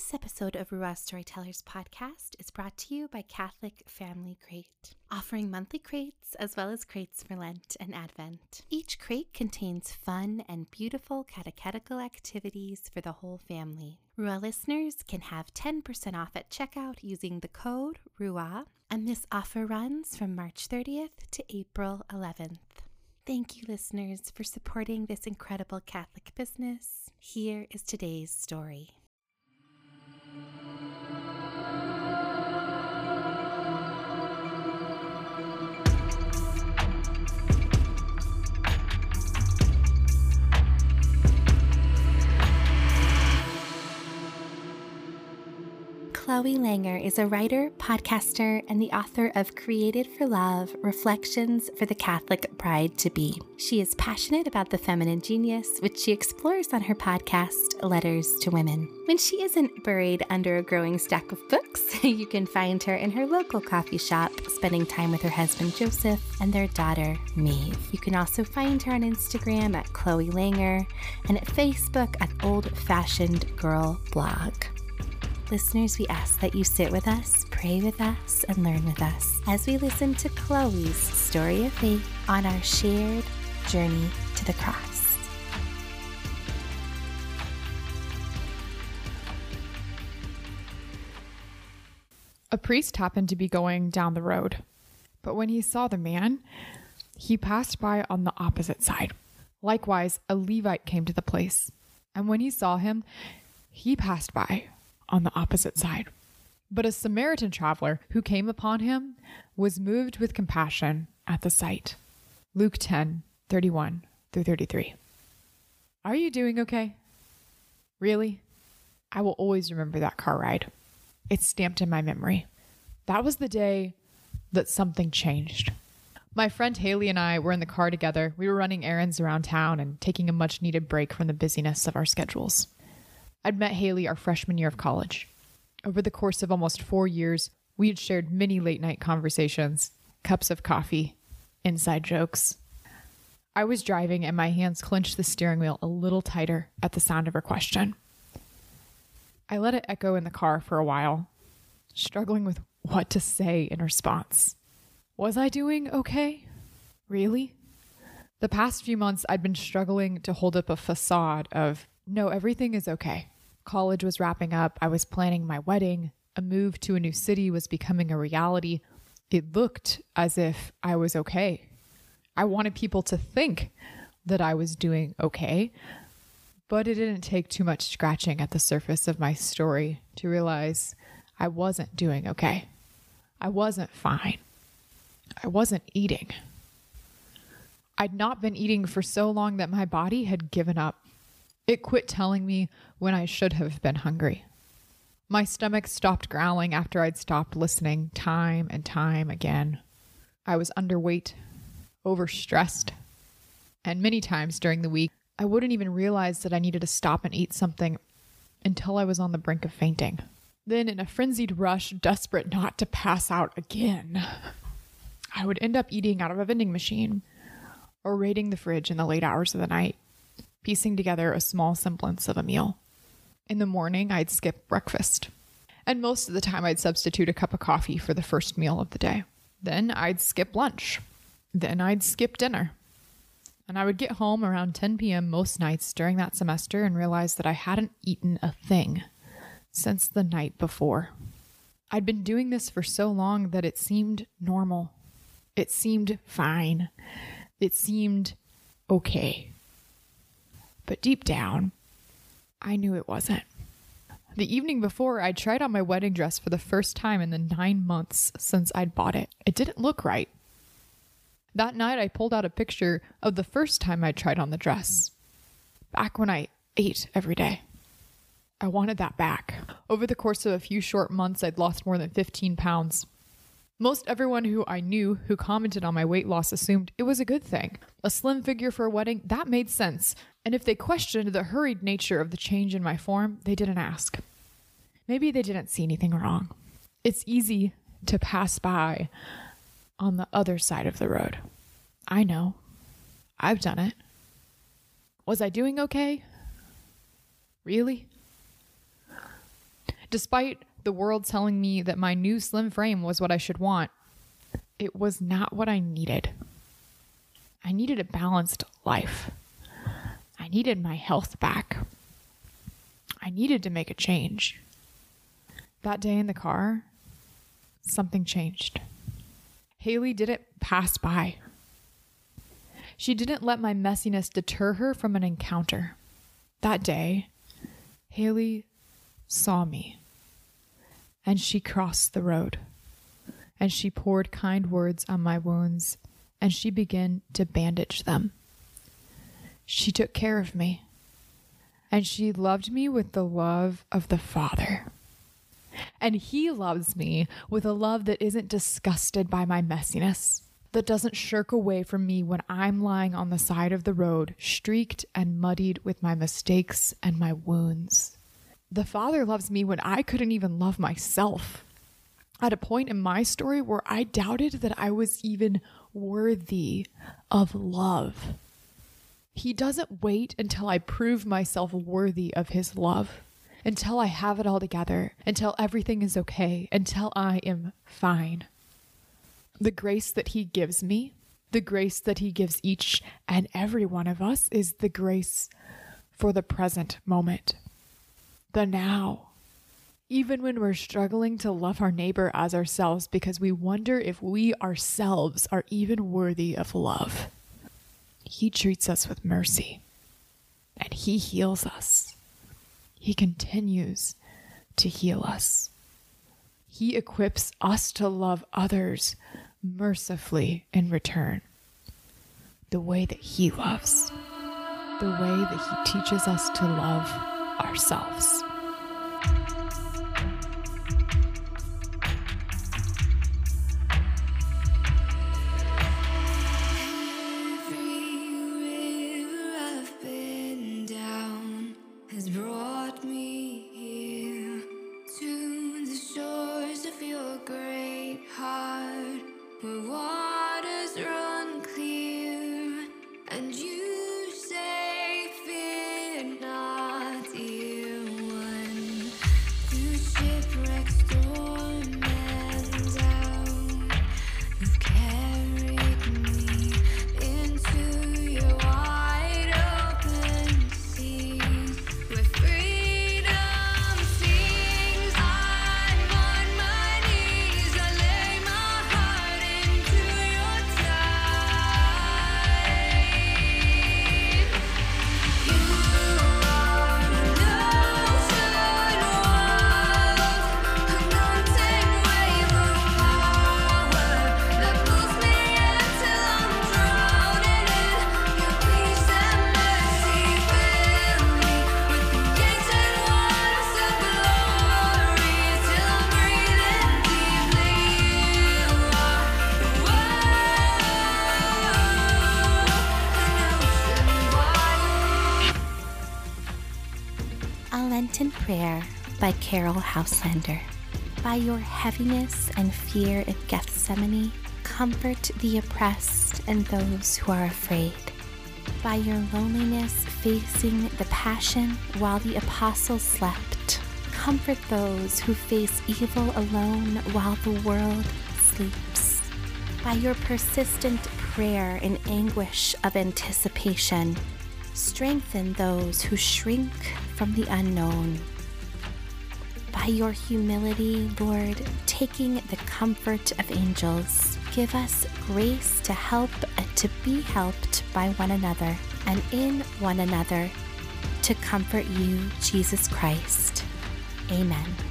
This episode of Ruah Storytellers podcast is brought to you by Catholic Family Crate, offering monthly crates as well as crates for Lent and Advent. Each crate contains fun and beautiful catechetical activities for the whole family. Ruah listeners can have 10% off at checkout using the code RUAH, and this offer runs from March 30th to April 11th. Thank you, listeners, for supporting this incredible Catholic business. Here is today's story. Chloe Langr is a writer, podcaster, and the author of Created for Love Reflections for the Catholic Bride to Be. She is passionate about the feminine genius, which she explores on her podcast, Letters to Women. When she isn't buried under a growing stack of books, you can find her in her local coffee shop, spending time with her husband Joseph and their daughter Maeve. You can also find her on Instagram at Chloe Langr and at Facebook at Old Fashioned Girl Blog. Listeners, we ask that you sit with us, pray with us, and learn with us as we listen to Chloe's story of faith on our shared journey to the cross. A priest happened to be going down the road, but when he saw the man, he passed by on the opposite side. Likewise, a Levite came to the place, and when he saw him, he passed by on the opposite side. But a Samaritan traveler who came upon him was moved with compassion at the sight. Luke 10 31 through 33. Are you doing okay? Really? I will always remember that car ride. It's stamped in my memory. That was the day that something changed. My friend Haley and I were in the car together. We were running errands around town and taking a much needed break from the busyness of our schedules. I'd met Haley our freshman year of college. Over the course of almost four years, we had shared many late night conversations, cups of coffee, inside jokes. I was driving and my hands clenched the steering wheel a little tighter at the sound of her question. I let it echo in the car for a while, struggling with what to say in response. Was I doing okay? Really? The past few months, I'd been struggling to hold up a facade of no, everything is okay. College was wrapping up. I was planning my wedding. A move to a new city was becoming a reality. It looked as if I was okay. I wanted people to think that I was doing okay, but it didn't take too much scratching at the surface of my story to realize I wasn't doing okay. I wasn't fine. I wasn't eating. I'd not been eating for so long that my body had given up. It quit telling me when I should have been hungry. My stomach stopped growling after I'd stopped listening time and time again. I was underweight, overstressed, and many times during the week, I wouldn't even realize that I needed to stop and eat something until I was on the brink of fainting. Then, in a frenzied rush, desperate not to pass out again, I would end up eating out of a vending machine or raiding the fridge in the late hours of the night piecing together a small semblance of a meal. In the morning, I'd skip breakfast. And most of the time, I'd substitute a cup of coffee for the first meal of the day. Then I'd skip lunch. Then I'd skip dinner. And I would get home around 10 p.m. most nights during that semester and realize that I hadn't eaten a thing since the night before. I'd been doing this for so long that it seemed normal. It seemed fine. It seemed okay. But deep down, I knew it wasn't. The evening before, I tried on my wedding dress for the first time in the nine months since I'd bought it. It didn't look right. That night, I pulled out a picture of the first time I tried on the dress, back when I ate every day. I wanted that back. Over the course of a few short months, I'd lost more than 15 pounds. Most everyone who I knew who commented on my weight loss assumed it was a good thing. A slim figure for a wedding, that made sense. And if they questioned the hurried nature of the change in my form, they didn't ask. Maybe they didn't see anything wrong. It's easy to pass by on the other side of the road. I know. I've done it. Was I doing okay? Really? Despite the world telling me that my new slim frame was what I should want, it was not what I needed. I needed a balanced life. Needed my health back. I needed to make a change. That day in the car, something changed. Haley didn't pass by. She didn't let my messiness deter her from an encounter. That day, Haley saw me and she crossed the road and she poured kind words on my wounds and she began to bandage them. She took care of me and she loved me with the love of the Father. And he loves me with a love that isn't disgusted by my messiness, that doesn't shirk away from me when I'm lying on the side of the road, streaked and muddied with my mistakes and my wounds. The Father loves me when I couldn't even love myself. At a point in my story where I doubted that I was even worthy of love. He doesn't wait until I prove myself worthy of His love, until I have it all together, until everything is okay, until I am fine. The grace that He gives me, the grace that He gives each and every one of us, is the grace for the present moment, the now. Even when we're struggling to love our neighbor as ourselves because we wonder if we ourselves are even worthy of love. He treats us with mercy and He heals us. He continues to heal us. He equips us to love others mercifully in return, the way that He loves, the way that He teaches us to love ourselves. Lenten Prayer by Caryll Houselander. By your heaviness and fear in Gethsemane, comfort the oppressed and those who are afraid. By your loneliness facing the passion while the apostles slept, comfort those who face evil alone while the world sleeps. By your persistent prayer in anguish of anticipation, strengthen those who shrink from the unknown. By your humility, Lord, taking the comfort of angels, give us grace to help and to be helped by one another, and in one another to comfort you, Jesus Christ. Amen.